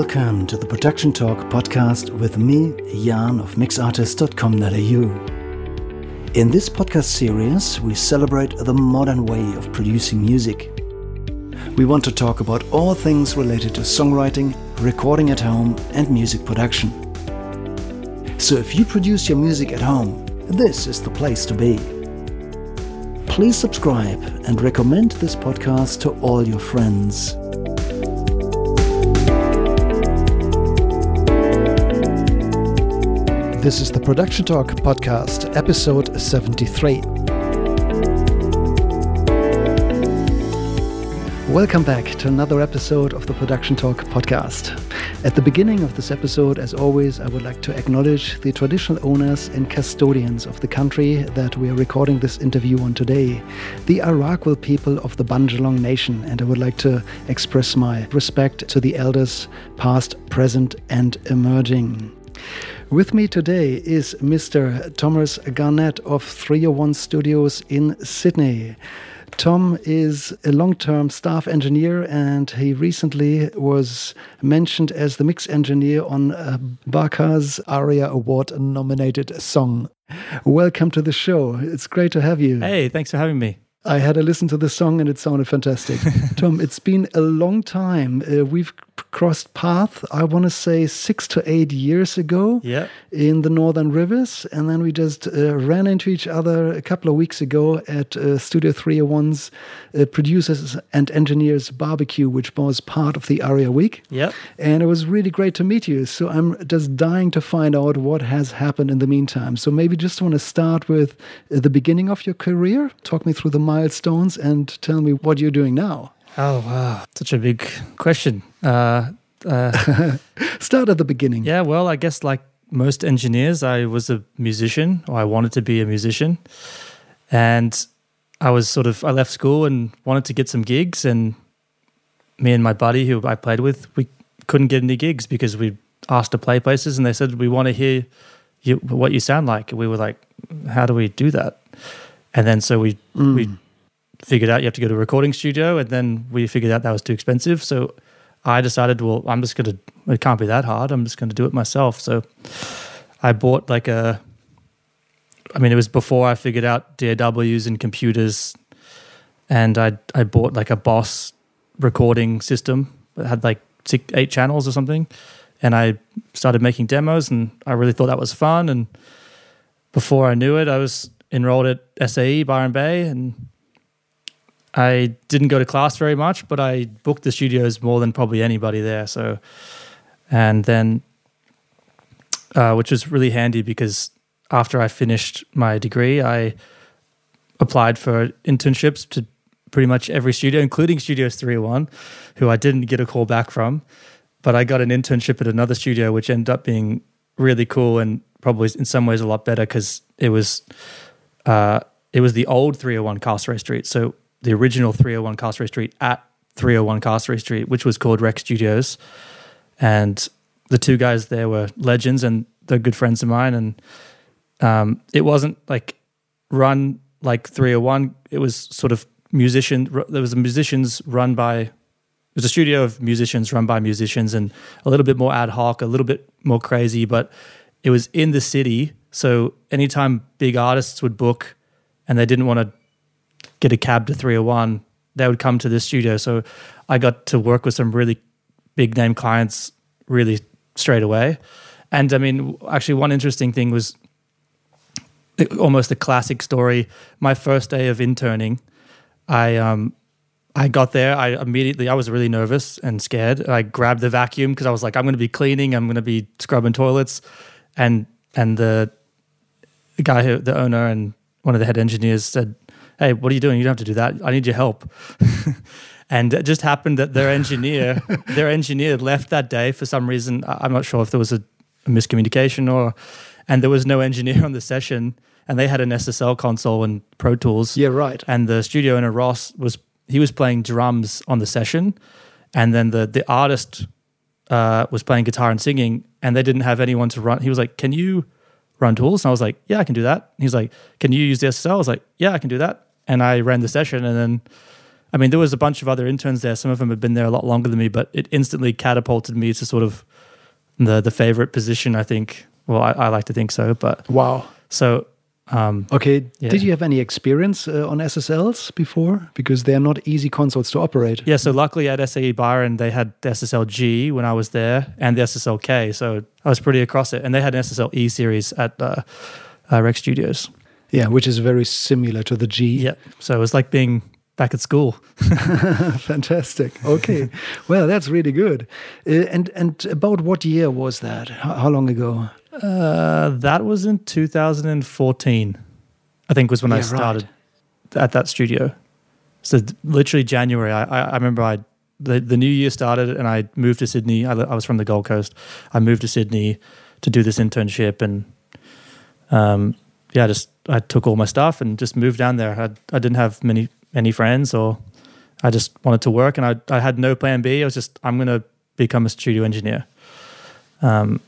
Welcome to the Production Talk podcast with me, Jan of mixartist.com.au. In this podcast series, we celebrate the modern way of producing music. We want to talk about all things related to songwriting, recording at home, and music production. So if you produce your music at home, this is the place to be. Please subscribe and recommend this podcast to all your friends. This is the Production Talk podcast, episode 73. Welcome back to another episode of the Production Talk podcast. At the beginning of this episode, as always, I would like to acknowledge the traditional owners and custodians of the country that we are recording this interview on today, the Arakwal people of the Bundjalung Nation, and I would like to express my respect to the elders, past, present, and emerging. With me today is Mr. Thomas Garnett of 301 Studios in Sydney. Tom is a long term staff engineer and he recently was mentioned as the mix engineer on uh, Barkha's ARIA Award nominated song. Welcome to the show. It's great to have you. Hey, thanks for having me. I had a listen to the song and it sounded fantastic. Tom, it's been a long time. Uh, we've crossed paths, I want to say six to eight years ago yeah. in the Northern Rivers. And then we just uh, ran into each other a couple of weeks ago at uh, Studio 301's uh, Producers and Engineers Barbecue, which was part of the ARIA Week. Yeah. And it was really great to meet you. So I'm just dying to find out what has happened in the meantime. So maybe just want to start with uh, the beginning of your career. Talk me through the milestones and tell me what you're doing now. Oh, wow. Such a big question. Uh, uh, Start at the beginning. Yeah, well, I guess like most engineers, I was a musician, or I wanted to be a musician. And I was sort of, I left school and wanted to get some gigs. And me and my buddy who I played with, we couldn't get any gigs because we asked to play places and they said, We want to hear you, what you sound like. And we were like, How do we do that? And then so we, mm. we, figured out you have to go to a recording studio, and then we figured out that was too expensive. So I decided, well, I'm just gonna. It can't be that hard. I'm just gonna do it myself. So I bought like a. I mean, it was before I figured out DAWs and computers, and I I bought like a Boss recording system that had like six, eight channels or something, and I started making demos, and I really thought that was fun. And before I knew it, I was enrolled at SAE Byron Bay, and I didn't go to class very much, but I booked the studios more than probably anybody there. So, and then, uh, which was really handy because after I finished my degree, I applied for internships to pretty much every studio, including Studios 301, who I didn't get a call back from. But I got an internship at another studio, which ended up being really cool and probably in some ways a lot better because it was uh, it was the old 301 Castlereagh Street. So the original 301 Castlereagh Street at 301 Castlereagh Street, which was called Rec Studios. And the two guys there were legends and they're good friends of mine. And um, it wasn't like run like 301. It was sort of musician. There was a musicians run by. It was a studio of musicians run by musicians and a little bit more ad hoc, a little bit more crazy, but it was in the city. So anytime big artists would book and they didn't want to get a cab to 301, they would come to the studio. So I got to work with some really big name clients really straight away. And I mean, actually, one interesting thing was almost a classic story. My first day of interning, I um, I got there. I immediately I was really nervous and scared. I grabbed the vacuum because I was like, I'm going to be cleaning. I'm going to be scrubbing toilets, and and the the guy who the owner and one of the head engineers said, hey, what are you doing? You don't have to do that. I need your help. and it just happened that their engineer, their engineer left that day for some reason. I'm not sure if there was a, a miscommunication or, and there was no engineer on the session and they had an SSL console and Pro Tools. Yeah, right. And the studio owner Ross was he was playing drums on the session, and then the the artist uh, was playing guitar and singing, and they didn't have anyone to run. He was like, "Can you run tools?" And I was like, "Yeah, I can do that." He's like, "Can you use the SSL?" I was like, "Yeah, I can do that." And I ran the session, and then I mean, there was a bunch of other interns there. Some of them had been there a lot longer than me, but it instantly catapulted me to sort of the the favorite position. I think. Well, I, I like to think so, but wow. So um, okay, yeah. did you have any experience uh, on SSLs before? Because they're not easy consoles to operate. Yeah, so luckily at SAE Byron, they had the SSL-G when I was there and the SSL-K. So I was pretty across it. And they had an SSL-E series at uh, uh, Rec Studios. Yeah, which is very similar to the G. Yeah, so it was like being back at school. Fantastic. Okay, well, that's really good. Uh, and and about what year was that? How, how long ago? Uh, that was in 2014. I think was when Yeah, I started right. at that studio. So literally January. I, I, I remember I the, the new year started and I moved to Sydney. I, I was from the Gold Coast. I moved to Sydney to do this internship and um, yeah, just I took all my stuff and just moved down there. I, I didn't have many many friends or I just wanted to work and I I had no plan B. I was just I'm gonna become a studio engineer. Um,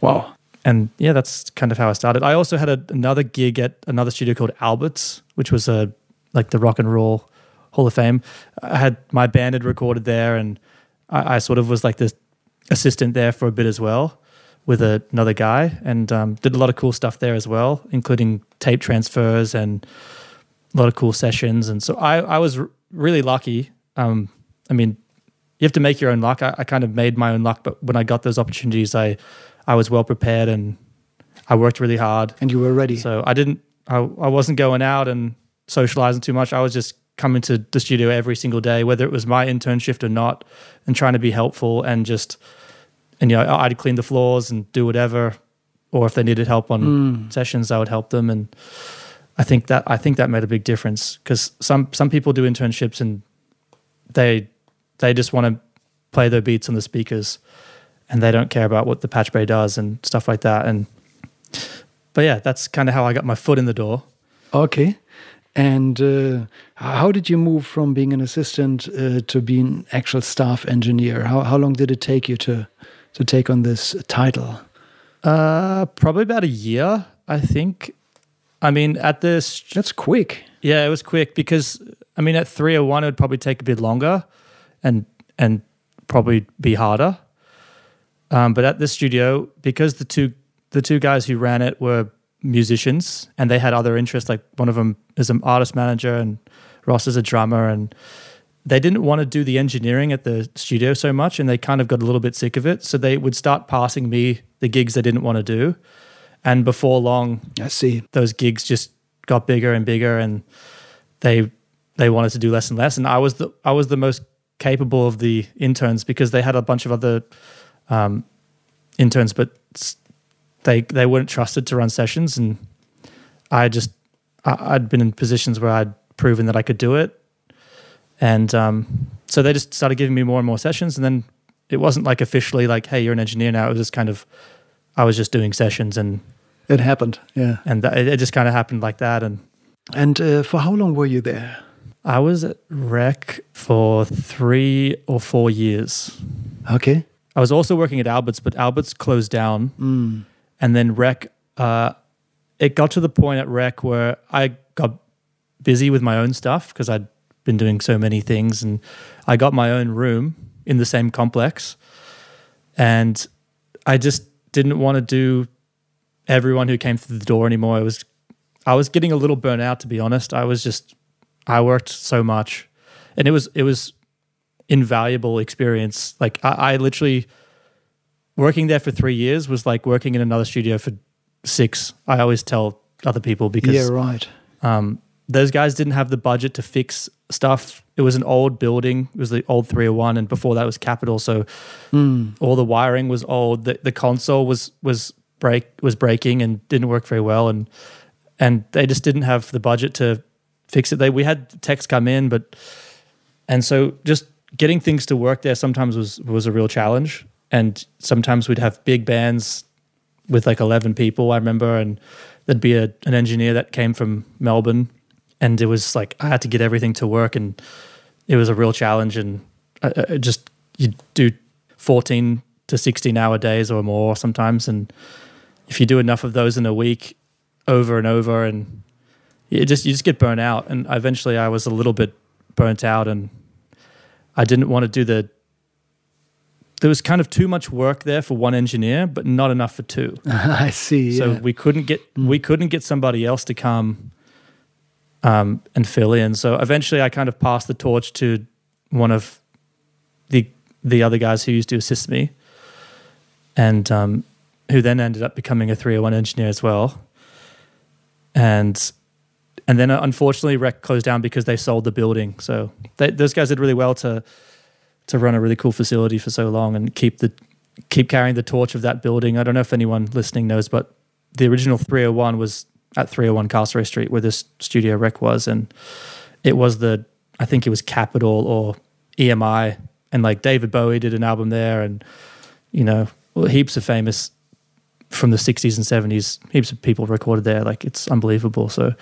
Wow. and yeah, that's kind of how I started. I also had a, another gig at another studio called Alberts, which was a like the rock and roll Hall of Fame. I had my band had recorded there, and I, I sort of was like the assistant there for a bit as well with a, another guy, and um, did a lot of cool stuff there as well, including tape transfers and a lot of cool sessions. And so I I was r- really lucky. Um, I mean, you have to make your own luck. I, I kind of made my own luck, but when I got those opportunities, I I was well prepared and I worked really hard. And you were ready. So I didn't, I, I wasn't going out and socializing too much. I was just coming to the studio every single day, whether it was my intern shift or not, and trying to be helpful and just, and you know, I'd clean the floors and do whatever, or if they needed help on sessions, I would help them. And I think that I think that made a big difference because some some people do internships and they they just want to play their beats on the speakers and they don't care about what the patch bay does and stuff like that. And but yeah, that's kind of how I got my foot in the door. Okay. And uh, how did you move from being an assistant uh, to being actual staff engineer? How how long did it take you to to take on this title? Uh, probably about a year, I think. I mean, at this, That's quick. yeah, it was quick because I mean, at three or one, it would probably take a bit longer, and and probably be harder. Um, but at this studio, because the two the two guys who ran it were musicians and they had other interests. Like one of them is an artist manager, and Ross is a drummer, and they didn't want to do the engineering at the studio so much, and they kind of got a little bit sick of it. So they would start passing me the gigs they didn't want to do, and before long, I see. those gigs just got bigger and bigger and they they wanted to do less and less and I was the I was the most capable of the interns because they had a bunch of other um, interns but they they weren't trusted to run sessions and I just I, I'd been in positions where I'd proven that I could do it and um, so they just started giving me more and more sessions and then it wasn't like officially like hey you're an engineer now it was just kind of I was just doing sessions and It happened. Yeah. and it just kind of happened like that and And uh, for how long were you there? I was at Rec for three or four years. Okay. I was also working at Alberts, but Alberts closed down. Mm. And then Rec, uh, it got to the point at Rec where I got busy with my own stuff because I'd been doing so many things. And I got my own room in the same complex. And I just didn't want to do everyone who came through the door anymore. I was, I was getting a little burnt out, to be honest. I was just, I worked so much, and it was it was invaluable experience. Like I, I literally working there for three years was like working in another studio for six. I always tell other people because Yeah, right. um, those guys didn't have the budget to fix stuff. It was an old building. It was the old 301, and before that was Capitol. So hmm. all the wiring was old. The, the console was was break was breaking and didn't work very well, and and they just didn't have the budget to fix it. They we had techs come in, but and so just getting things to work there sometimes was was a real challenge. And sometimes we'd have big bands with like 11 people, I remember, and there'd be a, an engineer that came from Melbourne, and it was like I had to get everything to work, and it was a real challenge. And I, I just you do 14 to 16 hour days or more sometimes, and if you do enough of those in a week, over and over, and it just you just get burnt out. And eventually, I was a little bit burnt out and I didn't want to do the there was kind of too much work there for one engineer, but not enough for two. I see. So yeah. we couldn't get Mm. we couldn't get somebody else to come um, and fill in. So eventually, I kind of passed the torch to one of the the other guys who used to assist me, and um, who then ended up becoming a 301 engineer as well. And and then uh, unfortunately, Rec closed down because they sold the building. So they, those guys did really well to to run a really cool facility for so long and keep the keep carrying the torch of that building. I don't know if anyone listening knows, but the original 301 was at 301 Castlereagh Street where this studio rec was, and it was the I think it was Capitol or EMI, and like David Bowie did an album there, and you know heaps of famous from the 60s and 70s, heaps of people recorded there. Like it's unbelievable. So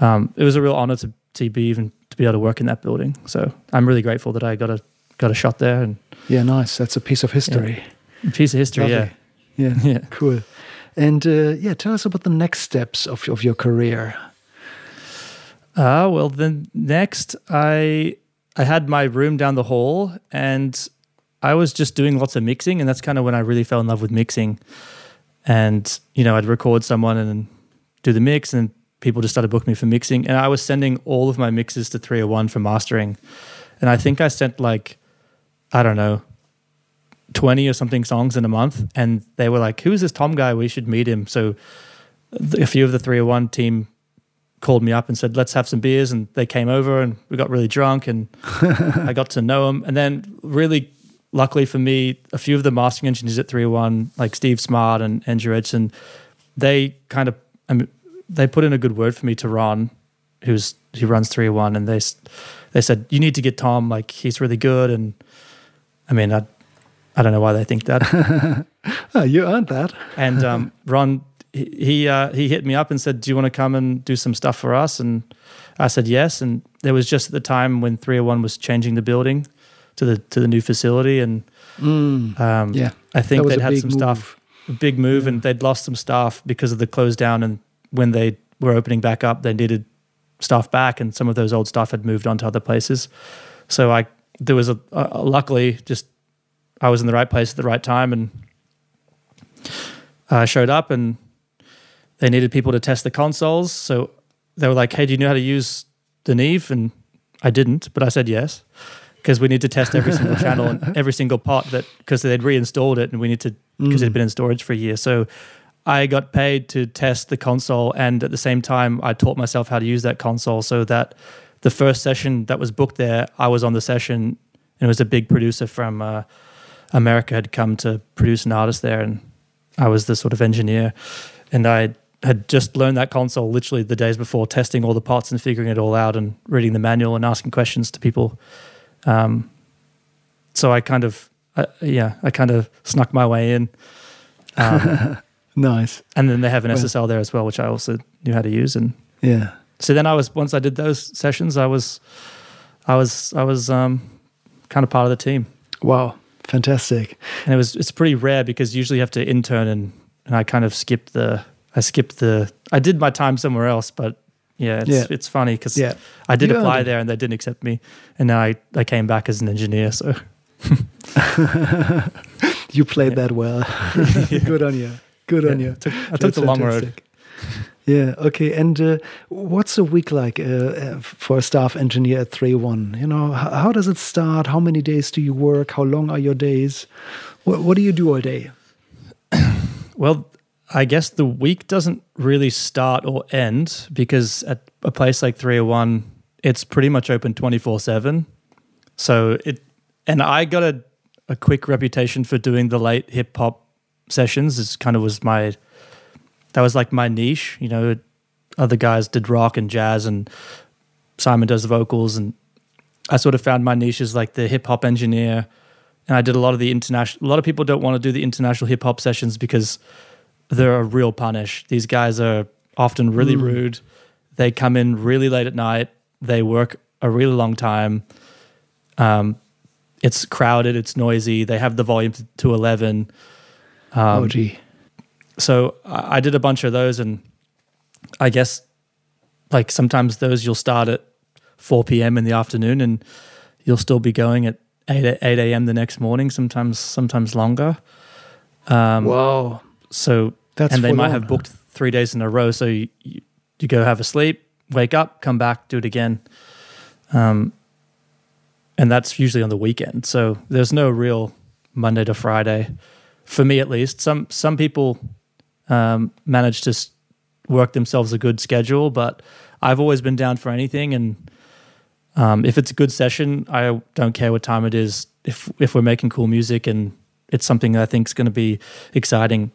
um, it was a real honor to to be even to be able to work in that building. So I'm really grateful that I got a got a shot there and yeah, nice. That's a piece of history. a piece of history. Lovely. Yeah. Yeah. Yeah. Cool. And uh, yeah, tell us about the next steps of of your career. Uh, well, then next, I I had my room down the hall, and I was just doing lots of mixing, and that's kind of when I really fell in love with mixing. And you know, I'd record someone and do the mix, and people just started booking me for mixing, and I was sending all of my mixes to 301 for mastering, and I think I sent like, I don't know. 20 or something songs in a month and they were like who's this tom guy we should meet him so a few of the 301 team called me up and said, "Let's have some beers." And they came over and we got really drunk, and I got to know them. And then, really, luckily for me, a few of the mastering engineers at 301, like Steve Smart and Andrew Edgson, they kind of I mean, they put in a good word for me to Ron, who's who runs 301, and they they said you need to get Tom, like he's really good. And I mean, I I don't know why they think that. Oh, you earned that. And um, Ron, he he, uh, he hit me up and said, "Do you want to come and do some stuff for us?" And I said yes. And there was just at the time when 301 was changing the building to the to the new facility, and um, Yeah, I think they'd had some stuff, a big move, and they'd lost some staff because of the close down. And when they were opening back up, they needed staff back, and some of those old staff had moved on to other places. So I there was a, a luckily just I was in the right place at the right time, and I showed up, and they needed people to test the consoles. So they were like, "Hey, do you know how to use the Neve?" And I didn't, but I said yes because we need to test every single channel and every single pot that because they'd reinstalled it, and we need to because it had been in storage for a year. So I got paid to test the console, and at the same time, I taught myself how to use that console so that the first session that was booked there, I was on the session, and it was a big producer from uh, America had come to produce an artist there, and I was the sort of engineer, and I had just learned that console literally the days before, testing all the parts and figuring it all out, and reading the manual and asking questions to people. Um, so I kind of, uh, yeah, I kind of snuck my way in. Um, nice. and then they have an Well- SSL there as well, which I also knew how to use. And Yeah, so then I was once I did those sessions, I was, I was, I was um, kind of part of the team, wow, fantastic. and it was it's pretty rare because usually you have to intern and and I kind of skipped the I skipped the I did my time somewhere else, but yeah, it's Yeah. it's funny because Yeah, I did You apply there and they didn't accept me, and then I I came back as an engineer. So you played Yeah. that well. Good on you. Good on you. Took, I took the long road. Yeah. Okay. And uh, what's a week like uh, uh, for a staff engineer at Three One? You know, how, does it start? How many days do you work? How long are your days? What, what do you do all day? Well, I guess the week doesn't really start or end because at a place like 301, it's pretty much open 24 7. So it, and I got a, a quick reputation for doing the late hip hop sessions. Is kind of was my, that was like my niche. You know, other guys did rock and jazz, and Simon does the vocals. And I sort of found my niche as like the hip hop engineer. And I did a lot of the international, a lot of people don't want to do the international hip hop sessions because they're a real punish. These guys are often really rude. They come in really late at night. They work a really long time. Um, it's crowded. It's noisy. They have the volume to, to eleven. Um, oh, gee. So I I did a bunch of those, and I guess like sometimes those you'll start at 4 p.m. in the afternoon, and you'll still be going at 8 8 a.m. the next morning. Sometimes sometimes longer. Um, Whoa! So That's and they might on. have booked three days in a row. So you, you, you go have a sleep, wake up, come back, do it again. Um, and that's usually on the weekend. So there's no real Monday to Friday, for me at least. Some some people um, manage to work themselves a good schedule, but I've always been down for anything. And um, if it's a good session, I don't care what time it is. If if we're making cool music and it's something that I think is going to be exciting,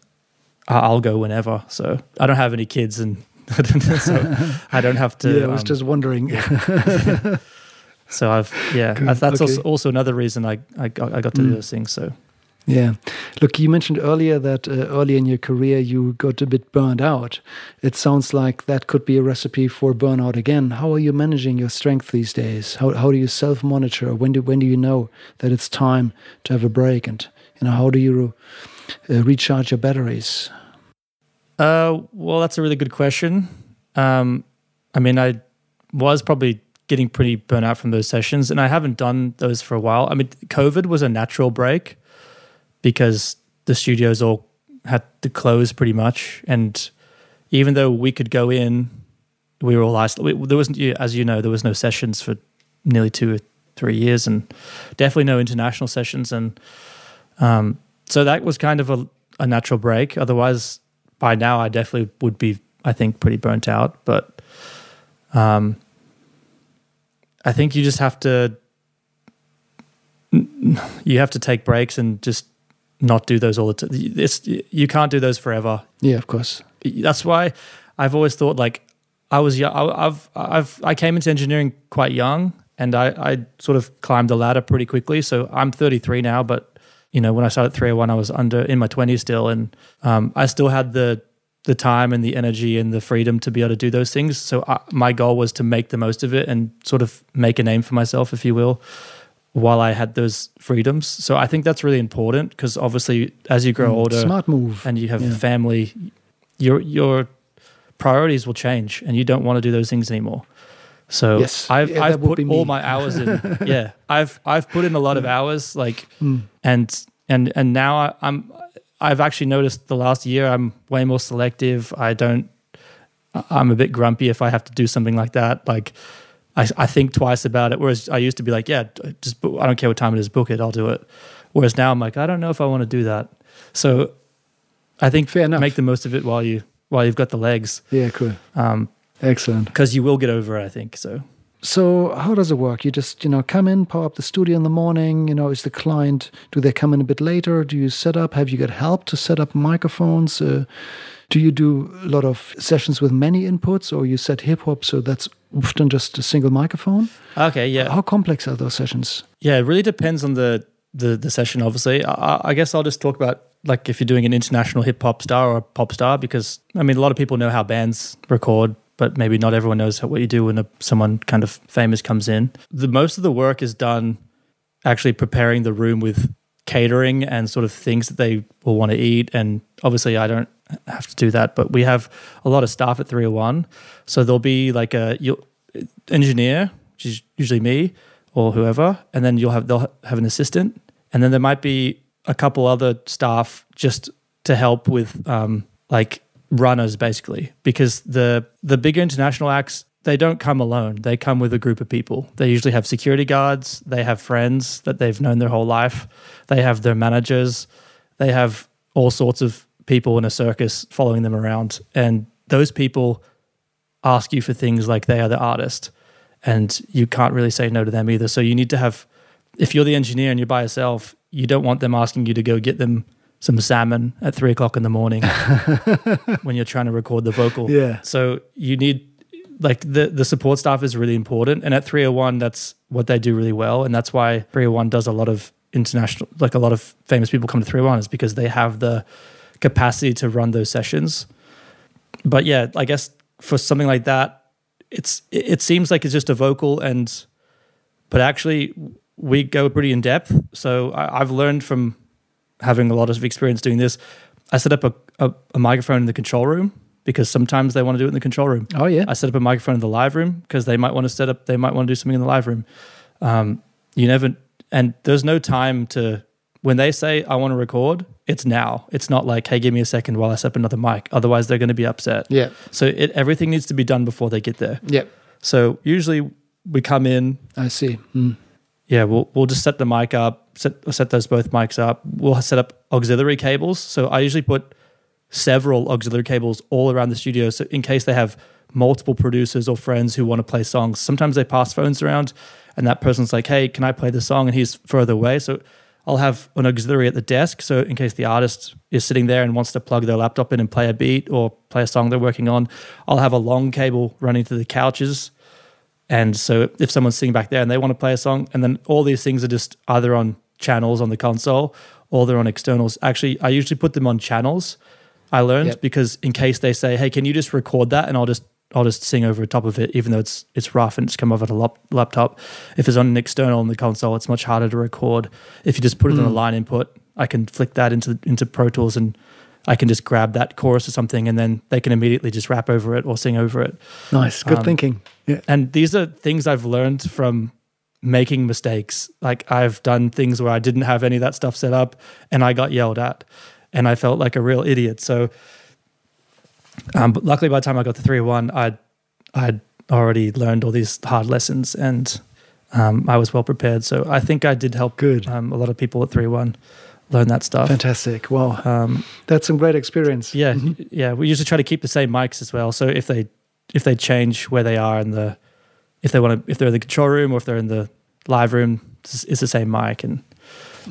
I'll go whenever. So I don't have any kids and. so I don't have to. Yeah, I was um, just wondering. Yeah. So I've yeah, that's okay. also, also another reason I I got, I got to mm. do those things. So yeah, look, you mentioned earlier that uh, early in your career you got a bit burned out. It sounds like that could be a recipe for burnout again. How are you managing your strength these days? How how do you self monitor? When do when do you know that it's time to have a break? And you know how do you uh, recharge your batteries? Uh, well, that's a really good question. Um, I mean, I was probably getting pretty burnt out from those sessions. And I haven't done those for a while. I mean, COVID was a natural break because the studios all had to close pretty much. And even though we could go in, we were all isolated. There wasn't, as you know, there was no sessions for nearly two or three years, and definitely no international sessions. And um, so that was kind of a, a natural break. Otherwise, by now, I definitely would be, I think, pretty burnt out. But um, I think you just have to you have to take breaks and just not do those all the time. It's you can't do those forever. Yeah, of course. That's why I've always thought like I was young. I've I've I came into engineering quite young, and I I sort of climbed the ladder pretty quickly. So I'm 33 now, but you know when I started 301, I was under in my 20s still, and um, I still had the the time and the energy and the freedom to be able to do those things. So I, my goal was to make the most of it and sort of make a name for myself, if you will, while I had those freedoms. So I think that's really important because obviously, as you grow mm, older, smart move, and you have yeah. family, your your priorities will change, and you don't want to do those things anymore. So yes. I've yeah, I've put all my hours in. yeah, I've I've put in a lot of hours, like, mm. and and and now I, I'm I've actually noticed the last year I'm way more selective. I don't. I'm a bit grumpy if I have to do something like that. Like, I, I think twice about it. Whereas I used to be like, yeah, just I don't care what time it is, book it, I'll do it. Whereas now I'm like, I don't know if I want to do that. So, I think Fair enough. make the most of it while you while you've got the legs. Yeah, cool. Um, Excellent. Because you will get over it, I think. So so how does it work? You just you know come in, power up the studio in the morning. You know, is the client? Do they come in a bit later? Do you set up? Have you got help to set up microphones? Uh, do you do a lot of sessions with many inputs, or you set hip hop so that's often just a single microphone? Okay, yeah. How complex are those sessions? Yeah, it really depends on the the, the session. Obviously, I, I guess I'll just talk about like if you're doing an international hip hop star or a pop star, because I mean a lot of people know how bands record but maybe not everyone knows what you do when a, someone kind of famous comes in. The most of the work is done actually preparing the room with catering and sort of things that they will want to eat. And obviously, I don't have to do that, but we have a lot of staff at 301. So there'll be like a engineer, which is usually me or whoever, and then you'll have they'll have an assistant, and then there might be a couple other staff just to help with um, like runners basically because the the bigger international acts they don't come alone. They come with a group of people. They usually have security guards. They have friends that they've known their whole life. They have their managers. They have all sorts of people in a circus following them around and those people ask you for things like they are the artist and you can't really say no to them either so you need to have if you're the engineer and you're by yourself you don't want them asking you to go get them some salmon at three o'clock in the morning when you're trying to record the vocal. Yeah. So you need like the the support staff is really important, and at 301, that's what they do really well, and that's why 301 does a lot of international, like a lot of famous people come to 301 is because they have the capacity to run those sessions. But yeah, I guess for something like that, it's it seems like it's just a vocal and, but actually we go pretty in depth. So I, I've learned from having a lot of experience doing this, I set up a, a, a microphone in the control room because sometimes they want to do it in the control room. Oh yeah. I set up a microphone in the live room because they might want to set up, they might want to do something in the live room. Um, you never, and there's no time to, when they say, I want to record, it's now. It's not like, hey, give me a second while I set up another mic. Otherwise, they're going to be upset. yeah. So it, everything needs to be done before they get there. Yeah. So usually we come in, I see. Mm. yeah, we'll, we'll just set the mic up, set, set those both mics up. We'll set up auxiliary cables. So I usually put several auxiliary cables all around the studio. So in case they have multiple producers or friends who want to play songs, sometimes they pass phones around and that person's like, hey, can I play the song? And he's further away. So I'll have an auxiliary at the desk. So in case the artist is sitting there and wants to plug their laptop in and play a beat or play a song they're working on, I'll have a long cable running to the couches. And so if someone's sitting back there and they want to play a song, and then all these things are just either on channels on the console or they're on externals. Actually, I usually put them on channels. I learned Yep. because in case they say, "Hey, can you just record that?" and I'll just I'll just sing over top of it, even though it's it's rough and it's come over the lap, laptop. If it's on an external on the console, it's much harder to record. If you just put it on a line input, I can flick that into into Pro Tools and I can just grab that chorus or something, and then they can immediately just rap over it or sing over it. Nice. Good Um, thinking. Yeah. And these are things I've learned from making mistakes. Like I've done things where I didn't have any of that stuff set up and I got yelled at and I felt like a real idiot. So um, but luckily by the time I got to 301, I'd I'd already learned all these hard lessons and um, I was well prepared. So I think I did help Good. um, a lot of people at 301 learn that stuff. Fantastic. Wow. Um, That's some great experience. yeah, yeah. We usually try to keep the same mics as well. So if they if they change where they are in the if they want to if they're in the control room or if they're in the live room, it's, it's the same mic and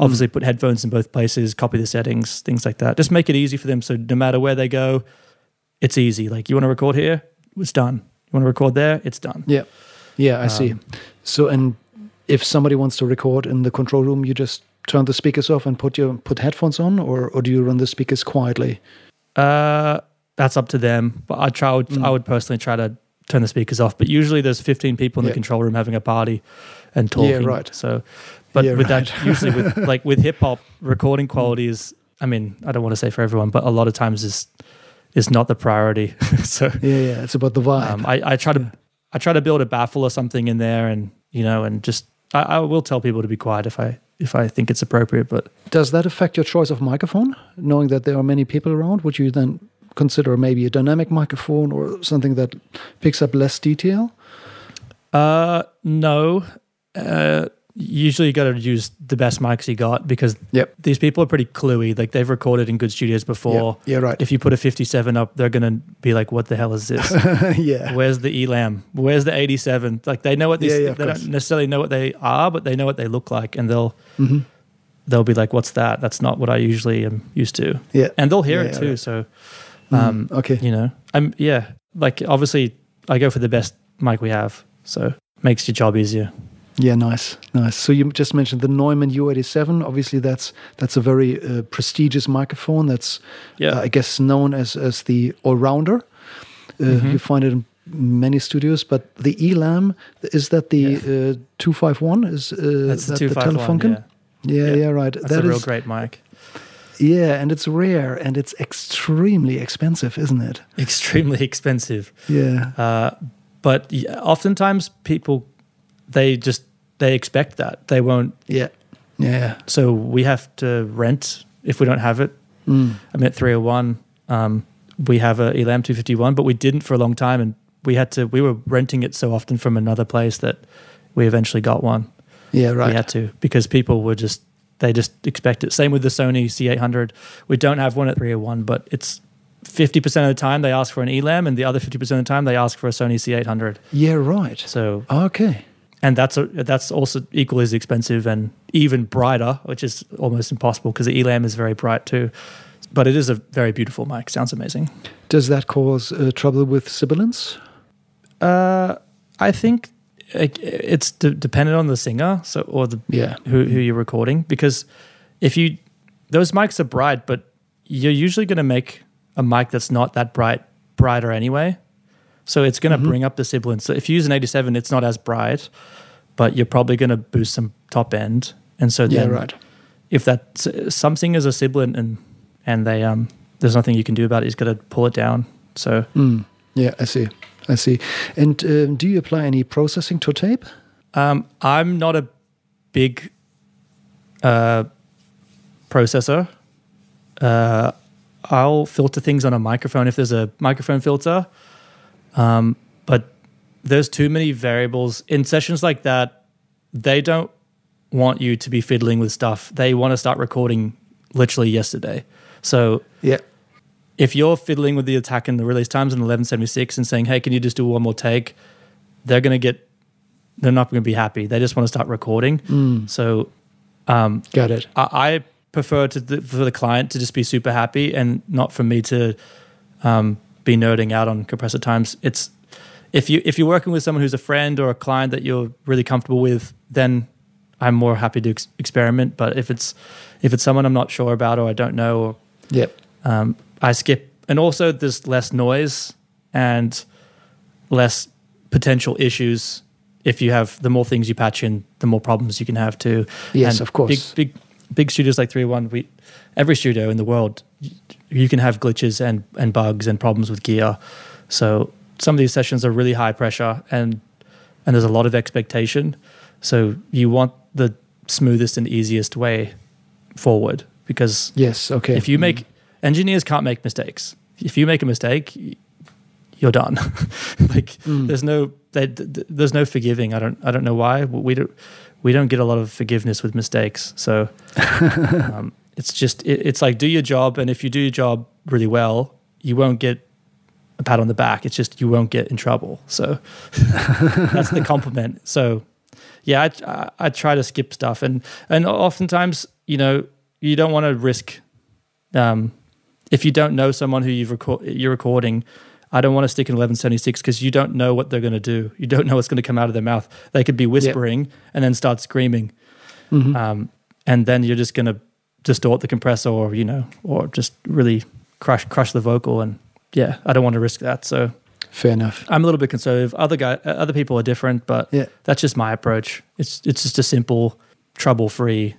obviously put headphones in both places, copy the settings, things like that. Just make it easy for them. So no matter where they go, it's easy. Like you want to record here, it's done. You want to record there, it's done. Yeah. Yeah, I see. Um, So, and if somebody wants to record in the control room, you just turn the speakers off and put your put headphones on, or or do you run the speakers quietly? Uh, that's up to them. But I try. Would, I would personally try to turn the speakers off. But usually there's 15 people in Yeah. the control room having a party and talking. Yeah, right. So, but Yeah, with right. that, usually with like with hip hop, recording quality is. I mean, I don't want to say for everyone, but a lot of times is is not the priority. so Yeah, yeah. It's about the vibe. um, I, I try to I try to build a baffle or something in there, and you know, and just I, I will tell people to be quiet if I if I think it's appropriate. But Does that affect your choice of microphone? Knowing that there are many people around, would you then consider maybe a dynamic microphone or something that picks up less detail? Uh, no. Uh, usually you got to use the best mics you got because Yep. these people are pretty cluey. Like they've recorded in good studios before. Yeah, yeah, right. If you put a 57 up, they're going to be like, what the hell is this? yeah. Where's the ELAM? Where's the 87? Like they know what these, Yeah, yeah, they course. don't necessarily know what they are, but they know what they look like. And they'll, Mhm. they'll be like, what's that? That's not what I usually am used to. Yeah. And they'll hear Yeah, it too. right. So, Mm, um, okay. you know, I'm, yeah, like obviously I go for the best mic we have. So makes your job easier. Yeah, nice, nice. So you just mentioned the Neumann U87. Obviously, that's that's a very uh, prestigious microphone. That's Yeah. uh, I guess known as as the all rounder. Uh, Mhm. You find it in many studios, but the ELAM is that the uh, two five one is uh, That's the that 251. Telefunken? Yeah. Yeah, yeah, right. That's That a real is- great mic. Yeah, and it's rare and it's extremely expensive, isn't it? Extremely expensive. Yeah, Uh, but oftentimes people, they just, they expect that. They won't. yeah, yeah. So we have to rent if we don't have it. Mm. I mean, at 301, um, we have a Elam 251, but we didn't for a long time. And we had to, we were renting it so often from another place that we eventually got one. Yeah, right. We had to because people were just they just expect it. Same with the Sony C800. We don't have one at 301, but it's 50% of the time they ask for an ELAM, and the other 50% of the time they ask for a Sony C800. Yeah, right. So, Okay. And that's a, that's also equally as expensive and even brighter, which is almost impossible because the ELAM is very bright too. But it is a very beautiful mic. Sounds amazing. Does that cause uh, trouble with sibilance? Uh, I think it- it's de- dependent on the singer, so or the Yeah. who who you're recording because if you those mics are bright, but you're usually going to make a mic that's not that bright brighter anyway. So it's going to Mm-hmm. bring up the sibilance. So if you use an 87, it's not as bright, but you're probably going to boost some top end. And so Yeah, then right. if that something is a sibilant and and they um there's nothing you can do about it, you just got to pull it down. So Mm. Yeah, I see. I see. And um, do you apply any processing to tape? um, I'm not a big uh, processor. Uh, I'll filter things on a microphone if there's a microphone filter. Um, but there's too many variables in sessions like that. They don't want you to be fiddling with stuff. They want to start recording literally yesterday. So Yeah. if you're fiddling with the attack and the release times in 1176 and saying, "Hey, can you just do one more take?" They're going to get they're not going to be happy. They just want to start recording. So um, Got it. I, I prefer to the, for the client to just be super happy and not for me to um, be nerding out on compressor times. It's if you if you're working with someone who's a friend or a client that you're really comfortable with, then I'm more happy to ex- experiment. But if it's if it's someone I'm not sure about or I don't know or Yep. um, I skip, and also there's less noise and less potential issues. If you have the more things you patch in, the more problems you can have too. Yes, And of course. Big, big, big studios like Three One, we every studio in the world, you can have glitches and and bugs and problems with gear. So some of these sessions are really high pressure and and there's a lot of expectation. So you want the smoothest and easiest way forward because Yes. Okay. if you make engineers can't make mistakes. If you make a mistake, you're done. like there's no they, th- th- there's no forgiving. I don't I don't know why we don't we don't get a lot of forgiveness with mistakes. So um, it's just it, it's like do your job, and if you do your job really well, you won't get a pat on the back. It's just you won't get in trouble. So that's the compliment. So yeah, I, I, I try to skip stuff, and and oftentimes you know you don't want to risk um, if you don't know someone who you've record, you're recording. I don't want to stick in 1176 because you don't know what they're going to do. You don't know what's going to come out of their mouth. They could be whispering and then start screaming, Mhm. um, and then you're just going to distort the compressor, or you know, or just really crush crush the vocal. And yeah, I don't want to risk that. So Fair enough. I'm a little bit conservative. Other guy, uh, other people are different, but Yeah. that's just my approach. It's it's just a simple, trouble free,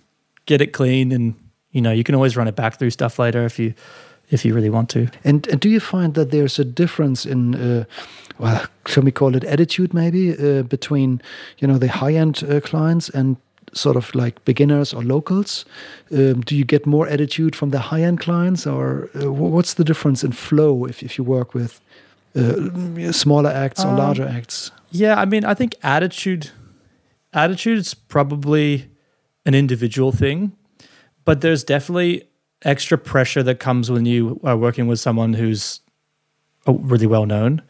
get it clean, and you know you can always run it back through stuff later if you if you really want to. And, and do you find that there's a difference in, uh, well, shall we call it attitude maybe, uh, between, you know, the high end uh, clients and sort of like beginners or locals? Um, do you get more attitude from the high end clients or uh, what's the difference in flow if, if you work with uh, smaller acts or Um, larger acts? Yeah, I mean, I think attitude attitude is probably an individual thing, but there's definitely extra pressure that comes when you are working with someone who's uh, really well known.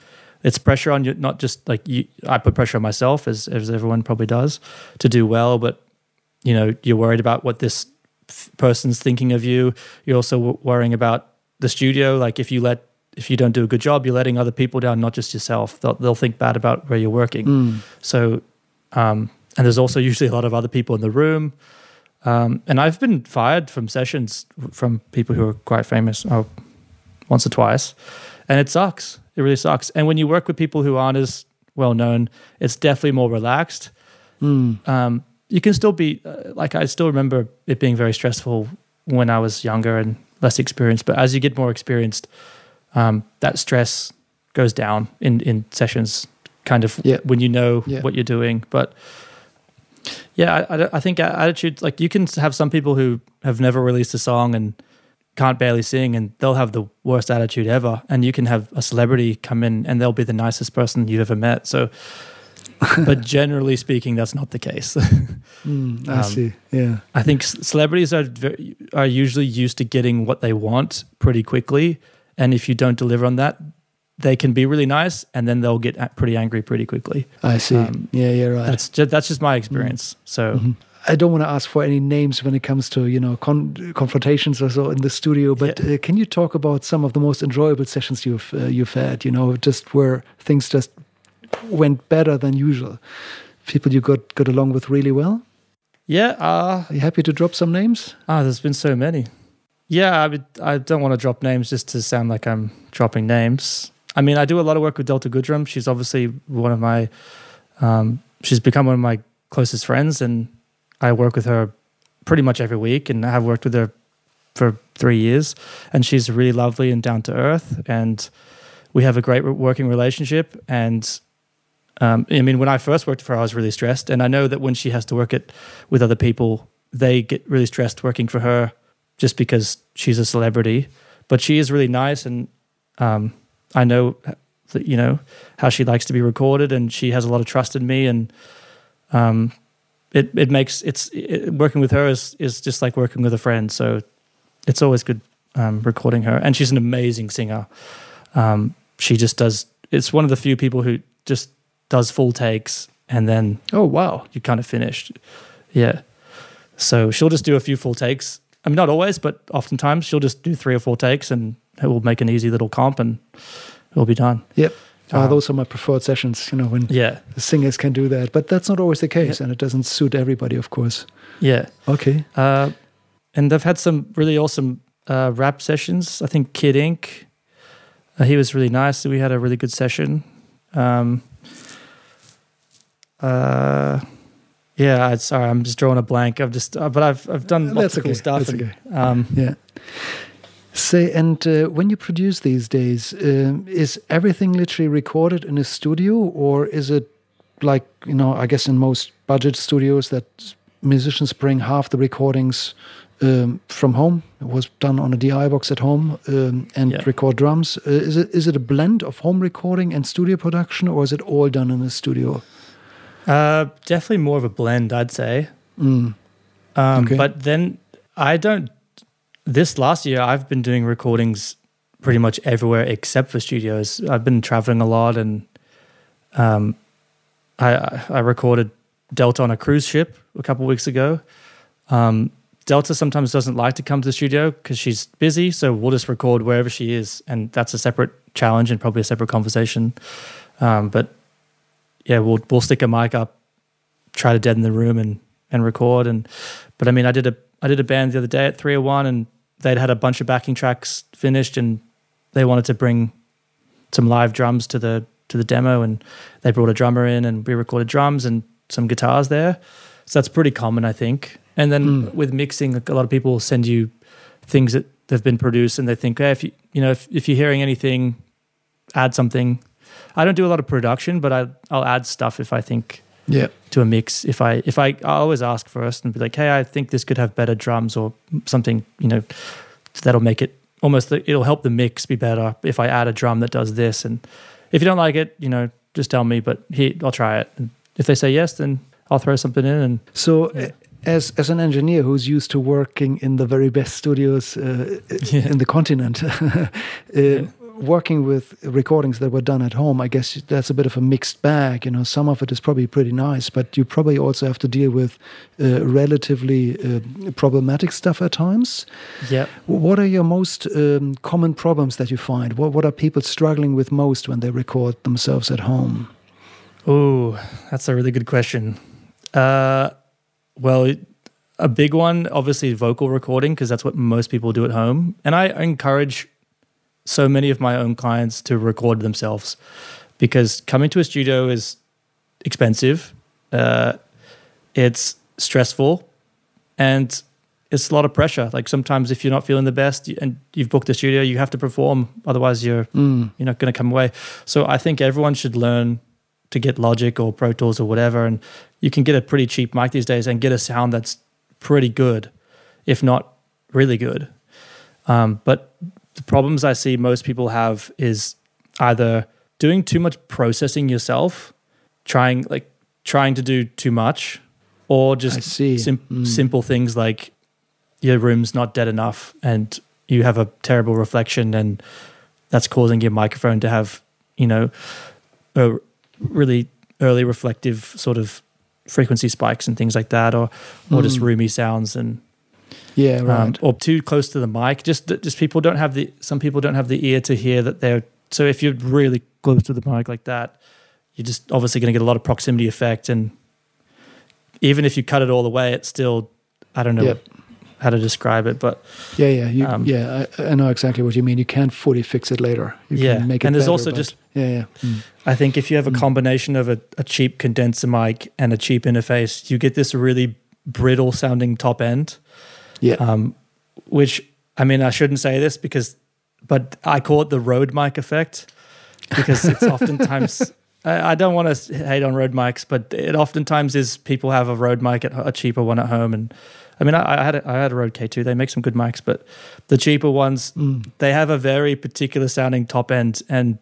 It's pressure on you, not just like you. I put pressure on myself, as as everyone probably does, to do well. But you know, you're worried about what this f- person's thinking of you. You're also w- worrying about the studio. Like if you let if you don't do a good job, you're letting other people down, not just yourself. They'll, they'll think bad about where you're working. Mm. So, um, and there's also usually a lot of other people in the room. Um, and I've been fired from sessions from people who are quite famous, oh, once or twice, and it sucks. It really sucks. And when you work with people who aren't as well known, it's definitely more relaxed. Mm. Um, you can still be uh, like I still remember it being very stressful when I was younger and less experienced. But as you get more experienced, um, that stress goes down in in sessions. Kind of Yeah. when you know Yeah. what you're doing, but yeah, I, I, I think attitude like you can have some people who have never released a song and can't barely sing and they'll have the worst attitude ever and you can have a celebrity come in and they'll be the nicest person you've ever met so but generally speaking that's not the case Mm, I Um, see. Yeah. i think c- celebrities are very, are usually used to getting what they want pretty quickly and if you don't deliver on that they can be really nice and then they'll get a- pretty angry pretty quickly I see. Um, yeah, yeah, right. that's just, that's just my experience so Mhm. I don't want to ask for any names when it comes to you know con- confrontations or so in the studio, but Yeah. uh, can you talk about some of the most enjoyable sessions you've uh, you've had? You know, just where things just went better than usual. People you got got along with really well. yeah uh Are you happy to drop some names? Ah, there's been so many. Yeah, I would, I don't want to drop names just to sound like I'm dropping names. I mean, I do a lot of work with Delta Goodrem. She's obviously one of my, um, she's become one of my closest friends, and I work with her pretty much every week, and I have worked with her for three years. And she's really lovely and down to earth, and we have a great working relationship. And um, I mean, when I first worked for her, I was really stressed, and I know that when she has to work it with other people, they get really stressed working for her just because she's a celebrity. But she is really nice, and um, I know that you know how she likes to be recorded, and she has a lot of trust in me, and um, it it makes it's it, working with her is is just like working with a friend. So it's always good um, recording her, and she's an amazing singer. Um, she just does. It's one of the few people who just does full takes, and then oh wow, you kind of finished. Yeah. So she'll just do a few full takes. I mean, not always, but oftentimes she'll just do three or four takes, and it will make an easy little comp, and it'll be done. Yep. Uh, those are my preferred sessions, you know, when yeah. the singers can do that. But that's not always the case, yeah. and it doesn't suit everybody, of course. Yeah. Okay. Uh, and I've had some really awesome uh, rap sessions. I think Kid Ink, uh, he was really nice. We had a really good session. Um, uh, yeah, I, sorry, I'm just drawing a blank. I've just, uh, but I've I've done lots That's of okay. cool stuff. That's and, okay. Um, yeah. Say, and uh, when you produce these days, uh, is everything literally recorded in a studio, or is it like you know? I guess in most budget studios that musicians bring half the recordings um, from home. It was done on a DI box at home um, and Yeah. record drums. Uh, is it is it a blend of home recording and studio production, or is it all done in a studio? Uh, definitely more of a blend, I'd say. Mm. Um, Okay. But then I don't. This last year, I've been doing recordings pretty much everywhere except for studios. I've been traveling a lot, and um, I I recorded Delta on a cruise ship a couple weeks ago. Um, Delta sometimes doesn't like to come to the studio because she's busy, so we'll just record wherever she is, and that's a separate challenge and probably a separate conversation. Um, but yeah, we'll we'll stick a mic up, try to deaden the room and and record. And but I mean, I did a I did a band the other day at 301, and they'd had a bunch of backing tracks finished, and they wanted to bring some live drums to the to the demo, and they brought a drummer in, and we recorded drums and some guitars there. So that's pretty common, I think. And then hmm. with mixing, a lot of people send you things that they've been produced, and they think, hey, if you you know if if you're hearing anything, add something. I don't do a lot of production, but I I'll add stuff if I think Yeah. to a mix. If I if I I always ask first and be like, hey, I think this could have better drums or something, you know, that'll make it almost it'll help the mix be better if I add a drum that does this. And if you don't like it, you know, just tell me. But here, I'll try it. And if they say yes, then I'll throw something in. And So, uh, as as an engineer who's used to working in the very best studios uh, Yeah. in the continent, uh, working with recordings that were done at home, I guess that's a bit of a mixed bag. You know, some of it is probably pretty nice, but you probably also have to deal with uh, relatively uh, problematic stuff at times. yeah, What are your most um, common problems that you find? What what are people struggling with most when they record themselves at home? Oh, that's a really good question. Uh, well, a big one, obviously, vocal recording, because that's what most people do at home. And I encourage so many of my own clients to record themselves because coming to a studio is expensive, uh, it's stressful, and it's a lot of pressure. Like sometimes, if you're not feeling the best and you've booked a studio, you have to perform. Otherwise, you're you're not going to come away. So I think everyone should learn to get Logic or Pro Tools or whatever, and you can get a pretty cheap mic these days and get a sound that's pretty good, if not really good. Um, but the problems I see most people have is either doing too much processing yourself, trying like trying to do too much, or just see. sim- Mm. simple things like your room's not dead enough and you have a terrible reflection and that's causing your microphone to have you know a really early reflective sort of frequency spikes and things like that or or just Mm. roomy sounds and Yeah, um, right. or too close to the mic just just people don't have the some people don't have the ear to hear that they're so if you're really close to the mic like that you're just obviously going to get a lot of proximity effect and even if you cut it all the way, it's still i don't know Yep. how to describe it but Yeah, yeah, you, Um, yeah. I, I know exactly what you mean. You can't fully fix it later. You Yeah, can make it and there's better, also just- yeah, yeah. Mm. I think if you have a Mm. combination of a, a cheap condenser mic and a cheap interface, you get this really brittle sounding top end. Yeah. Um, which I mean, I shouldn't say this because, but I call it the Rode mic effect. because it's oftentimes. I I don't want to hate on Rode mics, but it oftentimes is people have a Rode mic at a cheaper one at home, and I mean, I, I had a, I had a Rode K2. They make some good mics, but the cheaper ones they have a very particular sounding top end, and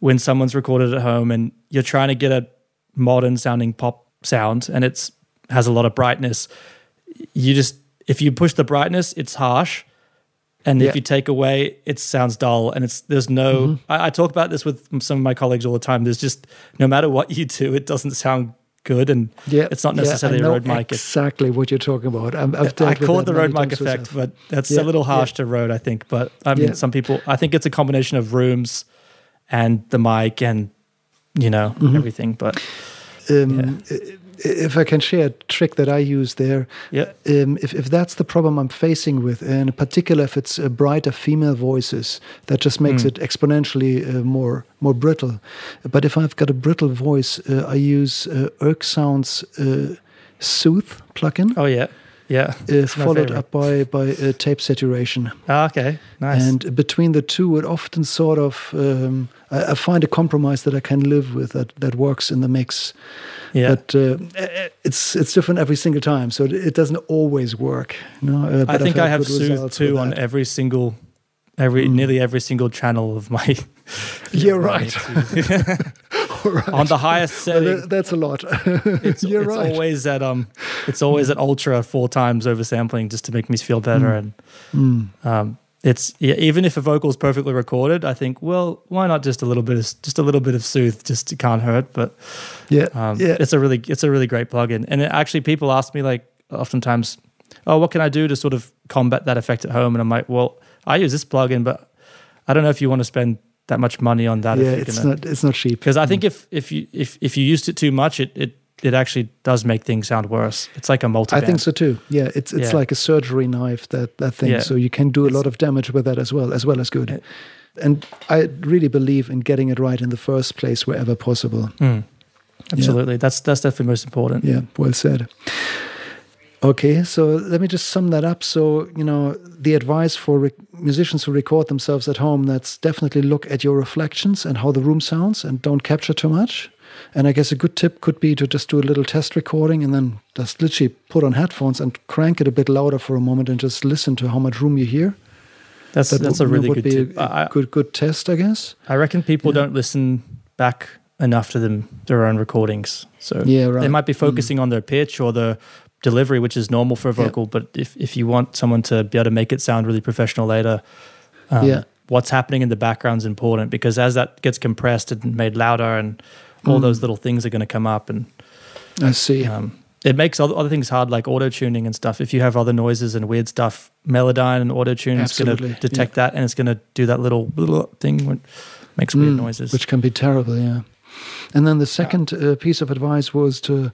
when someone's recorded at home and you're trying to get a modern sounding pop sound and it's has a lot of brightness, you just if you push the brightness, it's harsh. And Yeah. if you take away, it sounds dull, and it's there's no. Mm-hmm. I, I talk about this with some of my colleagues all the time. There's just no matter what you do, it doesn't sound good, and Yeah, it's not necessarily I a Rode mic. Exactly what you're talking about. I'm, I've I call it the Rode mic effect, but that's Yeah, a little harsh yeah. to Rode, I think. But I mean, Yeah. some people, I think it's a combination of rooms and the mic and you know Mm-hmm. everything. But um, i- If I can share a trick that I use there, yeah, um, if, if that's the problem I'm facing with, and in particular if it's uh, brighter female voices, that just makes Mm. it exponentially uh, more more brittle. But if I've got a brittle voice, uh, I use uh, oeksound's uh, Soothe plugin, oh yeah, yeah. uh, followed favorite. up by by uh, tape saturation. Ah, okay, nice. And between the two, it often sort of um, I, I find a compromise that I can live with that that works in the mix. yeah, But uh, it's it's different every single time, so it, it doesn't always work. You know, uh, I think I have good Soothe results with too on. Mm. every single, every nearly every single channel of my. You're right. Right. on the highest setting. that- that's a lot. it's, You're it's right. always at um it's always at ultra four times oversampling just to make me feel better and Mm. um it's yeah, even if a vocal is perfectly recorded i think well why not just a little bit of just a little bit of soothe just it can't hurt but yeah, um yeah. it's a really it's a really great plugin and it, actually people ask me like oftentimes oh what can i do to sort of combat that effect at home and i'm like well i use this plugin but i don't know if you want to spend that much money on that yeah, if it's gonna, not it's not cheap. because I think if if you if if you used it too much, it it it actually does make things sound worse. It's like a multi. I think so too. Yeah, it's it's Yeah. like a surgery knife that that thing. Yeah. So you can do a lot of damage with that as well, as well as good. Yeah. And I really believe in getting it right in the first place wherever possible. Mm. Absolutely, that's that's definitely most important. Yeah, well said. Okay, so let me just sum that up. So, you know, the advice for rec- musicians who record themselves at home that's definitely look at your reflections and how the room sounds and don't capture too much. And I guess a good tip could be to just do a little test recording and then just literally put on headphones and crank it a bit louder for a moment and just listen to how much room you hear. That's That that's would, a really would good be tip. a, a good good test, I guess. I reckon people Yeah. don't listen back enough to them their own recordings. So Yeah, right. they might be mm. focusing on their pitch or the delivery, which is normal for a Yeah. vocal. But if if you want someone to be able to make it sound really professional later, um, Yeah. what's happening in the background is important because as that gets compressed and made louder and all Mm. those little things are going to come up and I see. um, it makes other, other things hard like auto tuning and stuff if you have other noises and weird stuff melodyne and auto tune is going to detect that and it's going to do that little, little thing when makes weird Mm, noises which can be terrible. Yeah. And then the second uh, piece of advice was to,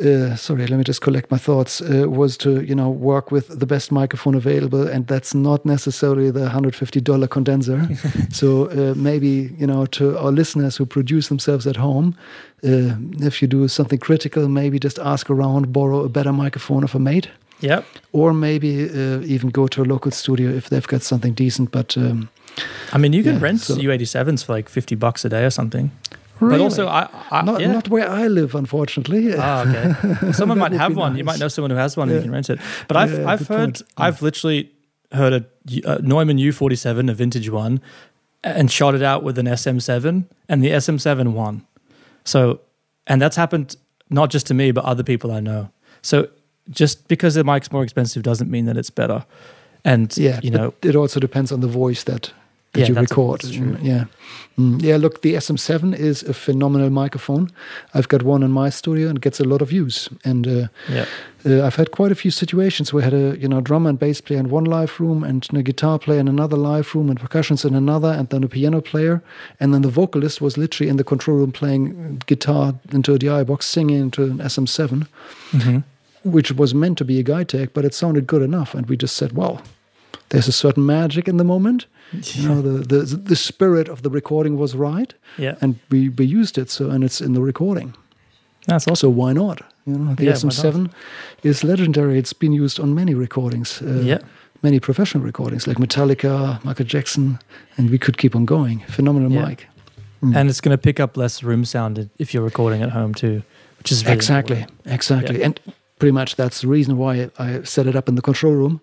uh, sorry, let me just collect my thoughts. Uh, was to you know work with the best microphone available, and that's not necessarily the hundred fifty dollar condenser. so uh, maybe you know to our listeners who produce themselves at home, uh, if you do something critical, maybe just ask around, borrow a better microphone of a mate. yep Or maybe uh, even go to a local studio if they've got something decent. But um, i mean you can Yeah, rent so- u87s for like 50 bucks a day or something really, but also i, I not, yeah. not where I live, unfortunately. Ah, okay. Well, someone might have one. You might know someone who has one and you can rent it. But I've Yeah, I've heard point. Yeah. I've literally heard a uh, Neumann U47, a vintage one, and shot it out with an SM7, and the SM7 won. So, and that's happened not just to me, but other people I know. So, just because the mic's more expensive doesn't mean that it's better. And Yeah, you know, it also depends on the voice that that Yeah, you that's- record. Yeah, Mm, yeah. Look, the SM7 is a phenomenal microphone. I've got one in my studio and gets a lot of use. And uh, yeah, uh, I've had quite a few situations where I had a you know drummer and bass player in one live room, and a guitar player in another live room, and percussions in another, and then a piano player, and then the vocalist was literally in the control room playing guitar into a DI box, singing into an SM7 Mhm. which was meant to be a guide tag, but it sounded good enough. And we just said, well, there's a certain magic in the moment. You know, the, the the spirit of the recording was right, yeah. and we, we used it. So, and it's in the recording. That's awesome. So why not? You know, the Yeah. SM7 is legendary. It's been used on many recordings, uh, Yeah. many professional recordings like Metallica, Michael Jackson, and we could keep on going. Phenomenal Yeah. mic. Mm. and it's going to pick up less room sound if you're recording at home too, which is really exactly, important. exactly, Yeah. and pretty much that's the reason why I set it up in the control room,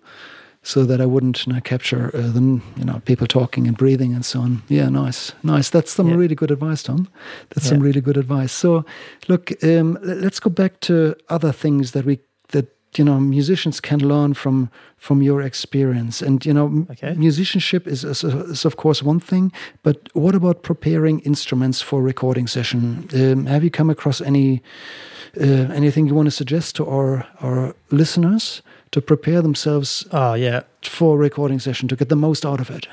so that I wouldn't you know, capture uh, the you know people talking and breathing and so on. Yeah, nice, nice. That's some Yeah. really good advice, Tom. That's some really good advice. So, look, um, let's go back to other things that we that you know musicians can learn from from your experience. And you know, Okay. musicianship is, is is of course one thing, but what about preparing instruments for recording session? Um, have you come across any uh, anything you want to suggest to our our listeners to prepare themselves Oh yeah, for a recording session to get the most out of it?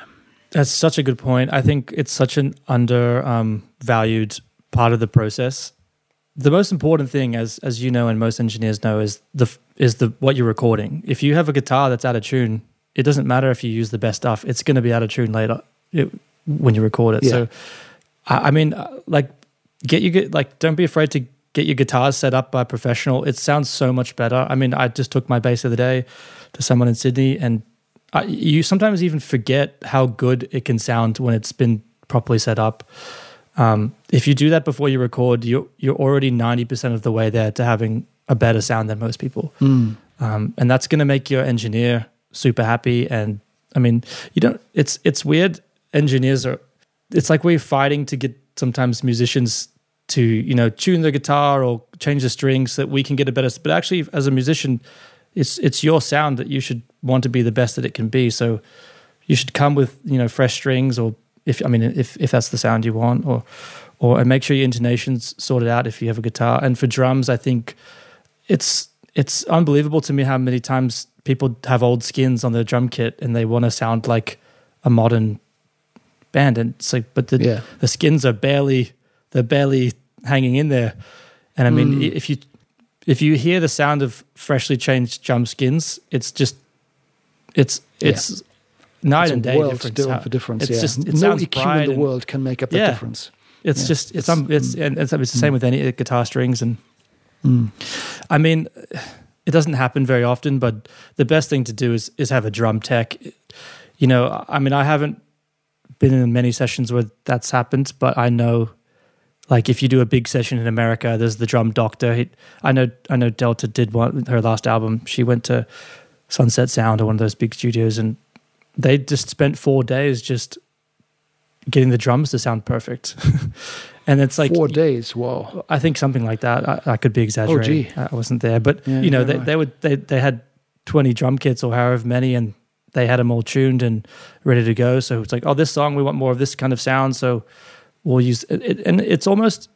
That's such a good point. I think it's such an undervalued um, part of the process. The most important thing, as as you know and most engineers know, is the is the what you're recording. If you have a guitar that's out of tune, it doesn't matter if you use the best stuff; it's going to be out of tune later it, when you record it. Yeah. So, I, I mean, uh, like, get you get like, don't be afraid to get your guitars set up by a professional. It sounds so much better. I mean, I just took my bass the other day to someone in Sydney, and I, you sometimes even forget how good it can sound when it's been properly set up. Um, if you do that before you record, you're you're already ninety percent of the way there to having a better sound than most people, Mm. um, and that's going to make your engineer super happy. And I mean, you don't. It's it's weird. Engineers are. It's like we're fighting to get sometimes musicians to you know tune the guitar or change the strings so that we can get a better. But actually, as a musician, it's it's your sound that you should want to be the best that it can be. So you should come with you know fresh strings or if I mean if if that's the sound you want or or and make sure your intonations sorted out if you have a guitar. And for drums, I think it's it's unbelievable to me how many times people have old skins on their drum kit and they want to sound like a modern band and it's like but the Yeah. the skins are barely they're barely hanging in there. And I mean Mm. if you if you hear the sound of freshly changed drum skins, it's just it's Yeah. it's night It's and day world difference. how- of difference. It's yeah. just it no EQ in the world can make up the Yeah. difference. It's Yeah. just it's It's- um, it's and it's, it's the same with any guitar strings and Mm. I mean it doesn't happen very often, but the best thing to do is is have a drum tech. You know, I mean I haven't been in many sessions where that's happened, but I know like if you do a big session in America, there's the drum doctor. He, I know I know Delta did one her last album. She went to Sunset Sound or one of those big studios and they just spent 4 days just getting the drums to sound perfect. and it's like Four days. Wow. I think something like that. I, I could be exaggerating. Oh, gee. I I wasn't there, but Yeah, you know, yeah, they, right. they would they they had twenty drum kits or however many, and they had them all tuned and ready to go. So it's like, oh, this song we want more of this kind of sound, so we'll use it. and it's almost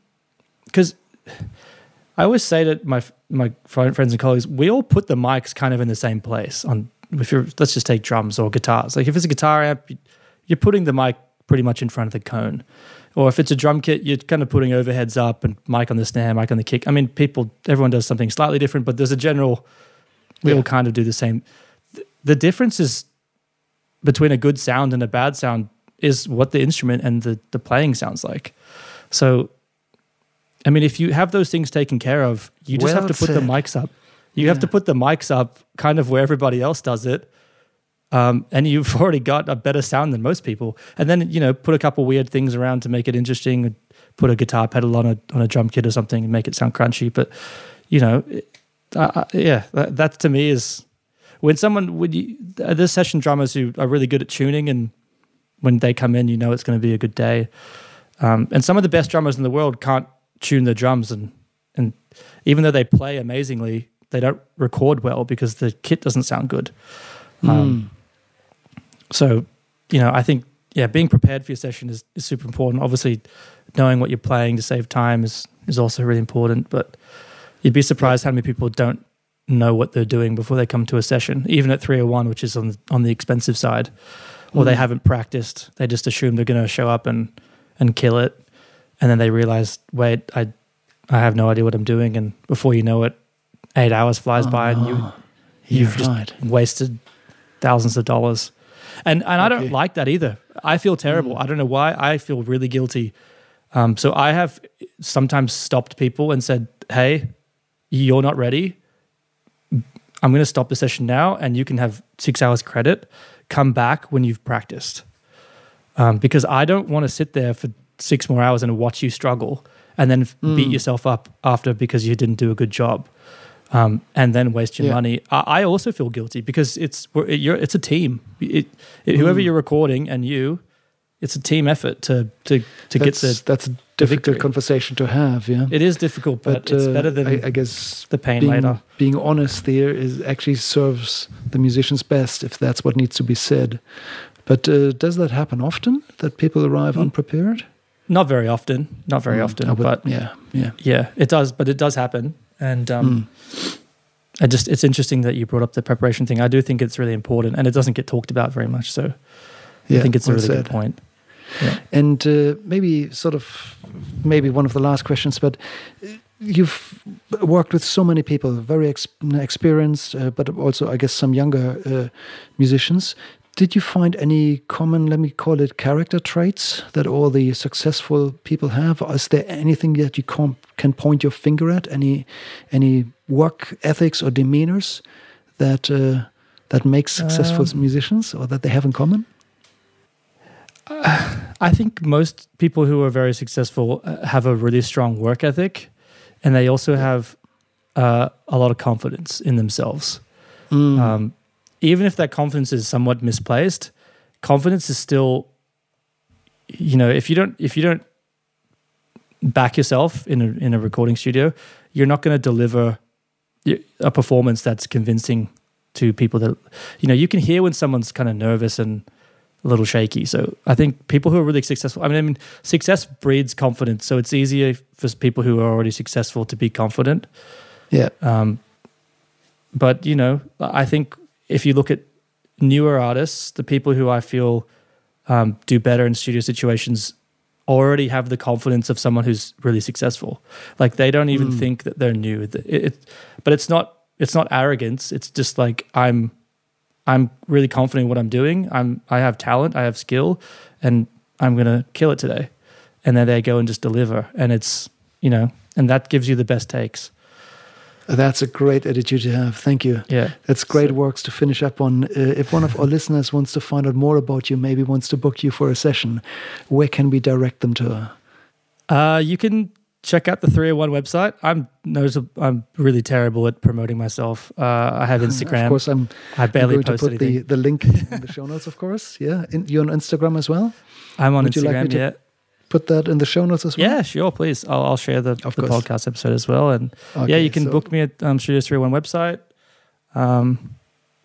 because I always say to my my friends and colleagues, we all put the mics kind of in the same place. On if you're let's just take drums or guitars. Like if it's a guitar amp, you- you're putting the mic pretty much in front of the cone. Or if it's a drum kit, you're kind of putting overheads up and mic on the snare, mic on the kick. I mean, people, everyone does something slightly different, but there's a general, we Yeah. all kind of do the same. The difference is between a good sound and a bad sound is what the instrument and the, the playing sounds like. So, I mean, if you have those things taken care of, you just Well have to put the mics up. You have to put the mics up kind of where everybody else does it. Um, and you've already got a better sound than most people. And then, you know, put a couple weird things around to make it interesting. Put a guitar pedal on a on a drum kit or something and make it sound crunchy. But, you know, uh, yeah, that, that to me is when someone when you uh, there's session drummers who are really good at tuning and when they come in, you know it's going to be a good day. Um, and some of the best drummers in the world can't tune the drums, and and even though they play amazingly, they don't record well because the kit doesn't sound good. Um, So, you know, I think yeah, being prepared for your session is, is super important. Obviously, knowing what you're playing to save time is is also really important. But you'd be surprised how many people don't know what they're doing before they come to a session, even at 301, which is on on the expensive side, or they Mm. haven't practiced. They just assume they're going to show up and and kill it, and then they realize, wait, I I have no idea what I'm doing, and before you know it, eight hours flies Oh, by, and you no. you've just right. wasted thousands of dollars. And and I don't like that either. I feel terrible. I don't know why. I feel really guilty. Um, so I have sometimes stopped people and said, "Hey, you're not ready. I'm going to stop the session now, and you can have six hours credit. Come back when you've practiced." Um, because I don't want to sit there for six more hours and watch you struggle and then Mm. beat yourself up after because you didn't do a good job um, and then waste your Yeah. money. I, I also feel guilty because it's it's a team. It, it, whoever Mm. you're recording and you, it's a team effort to to to get that's, the. that's a difficult victory. conversation to have. Yeah, It is difficult, but, but it's uh, better than I, I guess the pain being, later. being honest there is actually serves the musicians best if that's what needs to be said. But uh, does that happen often that people arrive Mm. unprepared? Not very often. Not very Mm, often, would- but yeah, yeah. yeah, it does. But it does happen, and um, Mm. I just it's interesting that you brought up the preparation thing. I do think it's really important, and it doesn't get talked about very much. So yeah I think it's a really said. good point. And uh, maybe sort of maybe one of the last questions, but uh, you've worked with so many people, very ex- experienced, uh, but also I guess some younger uh, musicians. Did you find any common, let me call it, character traits that all the successful people have? Is there anything that you can point your finger at? Any any work ethics or demeanors that uh, that makes successful Um, musicians or that they have in common? I think most people who are very successful uh, have a really strong work ethic, and they also have uh, a lot of confidence in themselves. Mm. Um, even if that confidence is somewhat misplaced, confidence is still, you know, if you don't if you don't back yourself in a in a recording studio, you're not going to deliver a performance that's convincing to people that you know you can hear when someone's kind of nervous and a little shaky. So I think people who are really successful. I mean, I mean, success breeds confidence. So it's easier for people who are already successful to be confident. yeah. Um, but you know, I think if you look at newer artists, the people who I feel um, do better in studio situations already have the confidence of someone who's really successful. Like they don't even Mm. think that they're new. It, it, but it's not it's not arrogance. It's just like I'm I'm really confident in what I'm doing. I'm I have talent, I have skill, and I'm gonna kill it today. And then they go and just deliver, and it's you know, and that gives you the best takes. That's a great attitude to have. Thank you. Yeah. That's great So- works to finish up on. Uh, if one of our listeners wants to find out more about you, maybe wants to book you for a session, where can we direct them to? Uh, you can check out the 301 website. I'm noticeable, I'm really terrible at promoting myself. Uh, I have Instagram. Of course, I'm, I I'm barely going to post put anything. the, the link in the show notes, of course. Yeah. In, you're on Instagram as well? I'm on would like Instagram. to yeah, Put that in the show notes as well? yeah, sure. Please, I'll, I'll share the, the podcast episode as well. And yeah, you can so- book me at um, Studio 301 website. Um,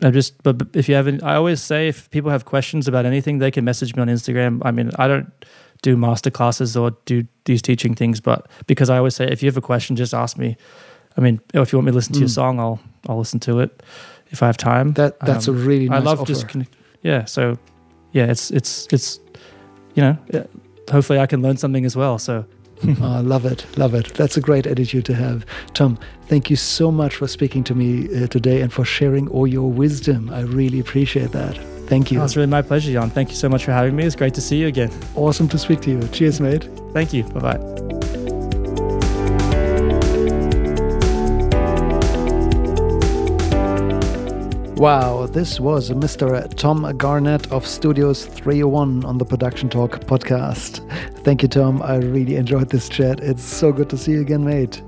I'm just, but, but if you haven't, I always say if people have questions about anything, they can message me on Instagram. I mean, I don't do master classes or do these teaching things, but because I always say if you have a question, just ask me. I mean, if you want me to listen to your Mm. song, I'll I'll listen to it if I have time. That That's Um, a really nice I love offer. just connect. Yeah, so yeah, it's it's it's you know, yeah, hopefully I can learn something as well. So Oh, love it, love it. That's a great attitude to have. Tom, thank you so much for speaking to me uh, today and for sharing all your wisdom. I really appreciate that. Thank you. oh, it's really my pleasure, Jan. Thank you so much for having me. It's great to see you again. Awesome to speak to you. Cheers, mate. Thank you. Bye bye. Wow, this was Mr. Tom Garnett of Studios 301 on the Production Talk podcast. Thank you, Tom. I really enjoyed this chat. It's so good to see you again, mate.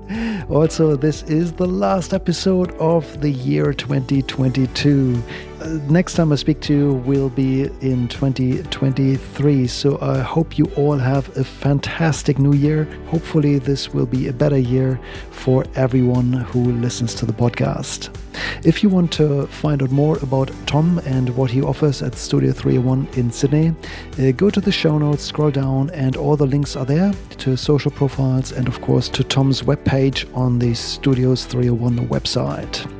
Also, this is the last episode of the year 2022. Next time I speak to you will be in 2023. So I hope you all have a fantastic new year. Hopefully, this will be a better year for everyone who listens to the podcast. If you want to find out more about Tom and what he offers at Studio 301 in Sydney, uh, go to the show notes, scroll down, and all the links are there to social profiles and, of course, to Tom's webpage on the Studios 301 website.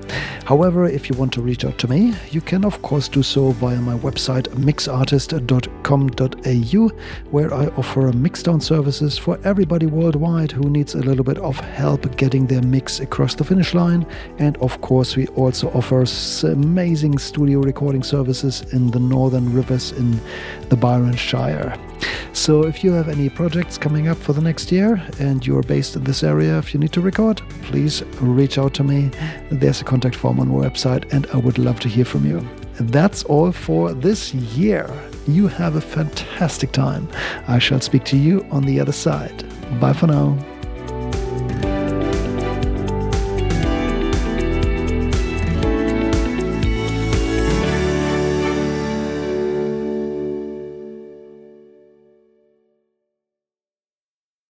However, if you want to reach out to me, you can of course do so via my website mixartist.com.au, where I offer mixdown services for everybody worldwide who needs a little bit of help getting their mix across the finish line. And of course, we also offers amazing studio recording services in the Northern Rivers in the Byron Shire. So if you have any projects coming up for the next year and you're based in this area, if you need to record, please reach out to me. There's a contact form on my website, and I would love to hear from you. That's all for this year. You have a fantastic time. I shall speak to you on the other side. Bye for now.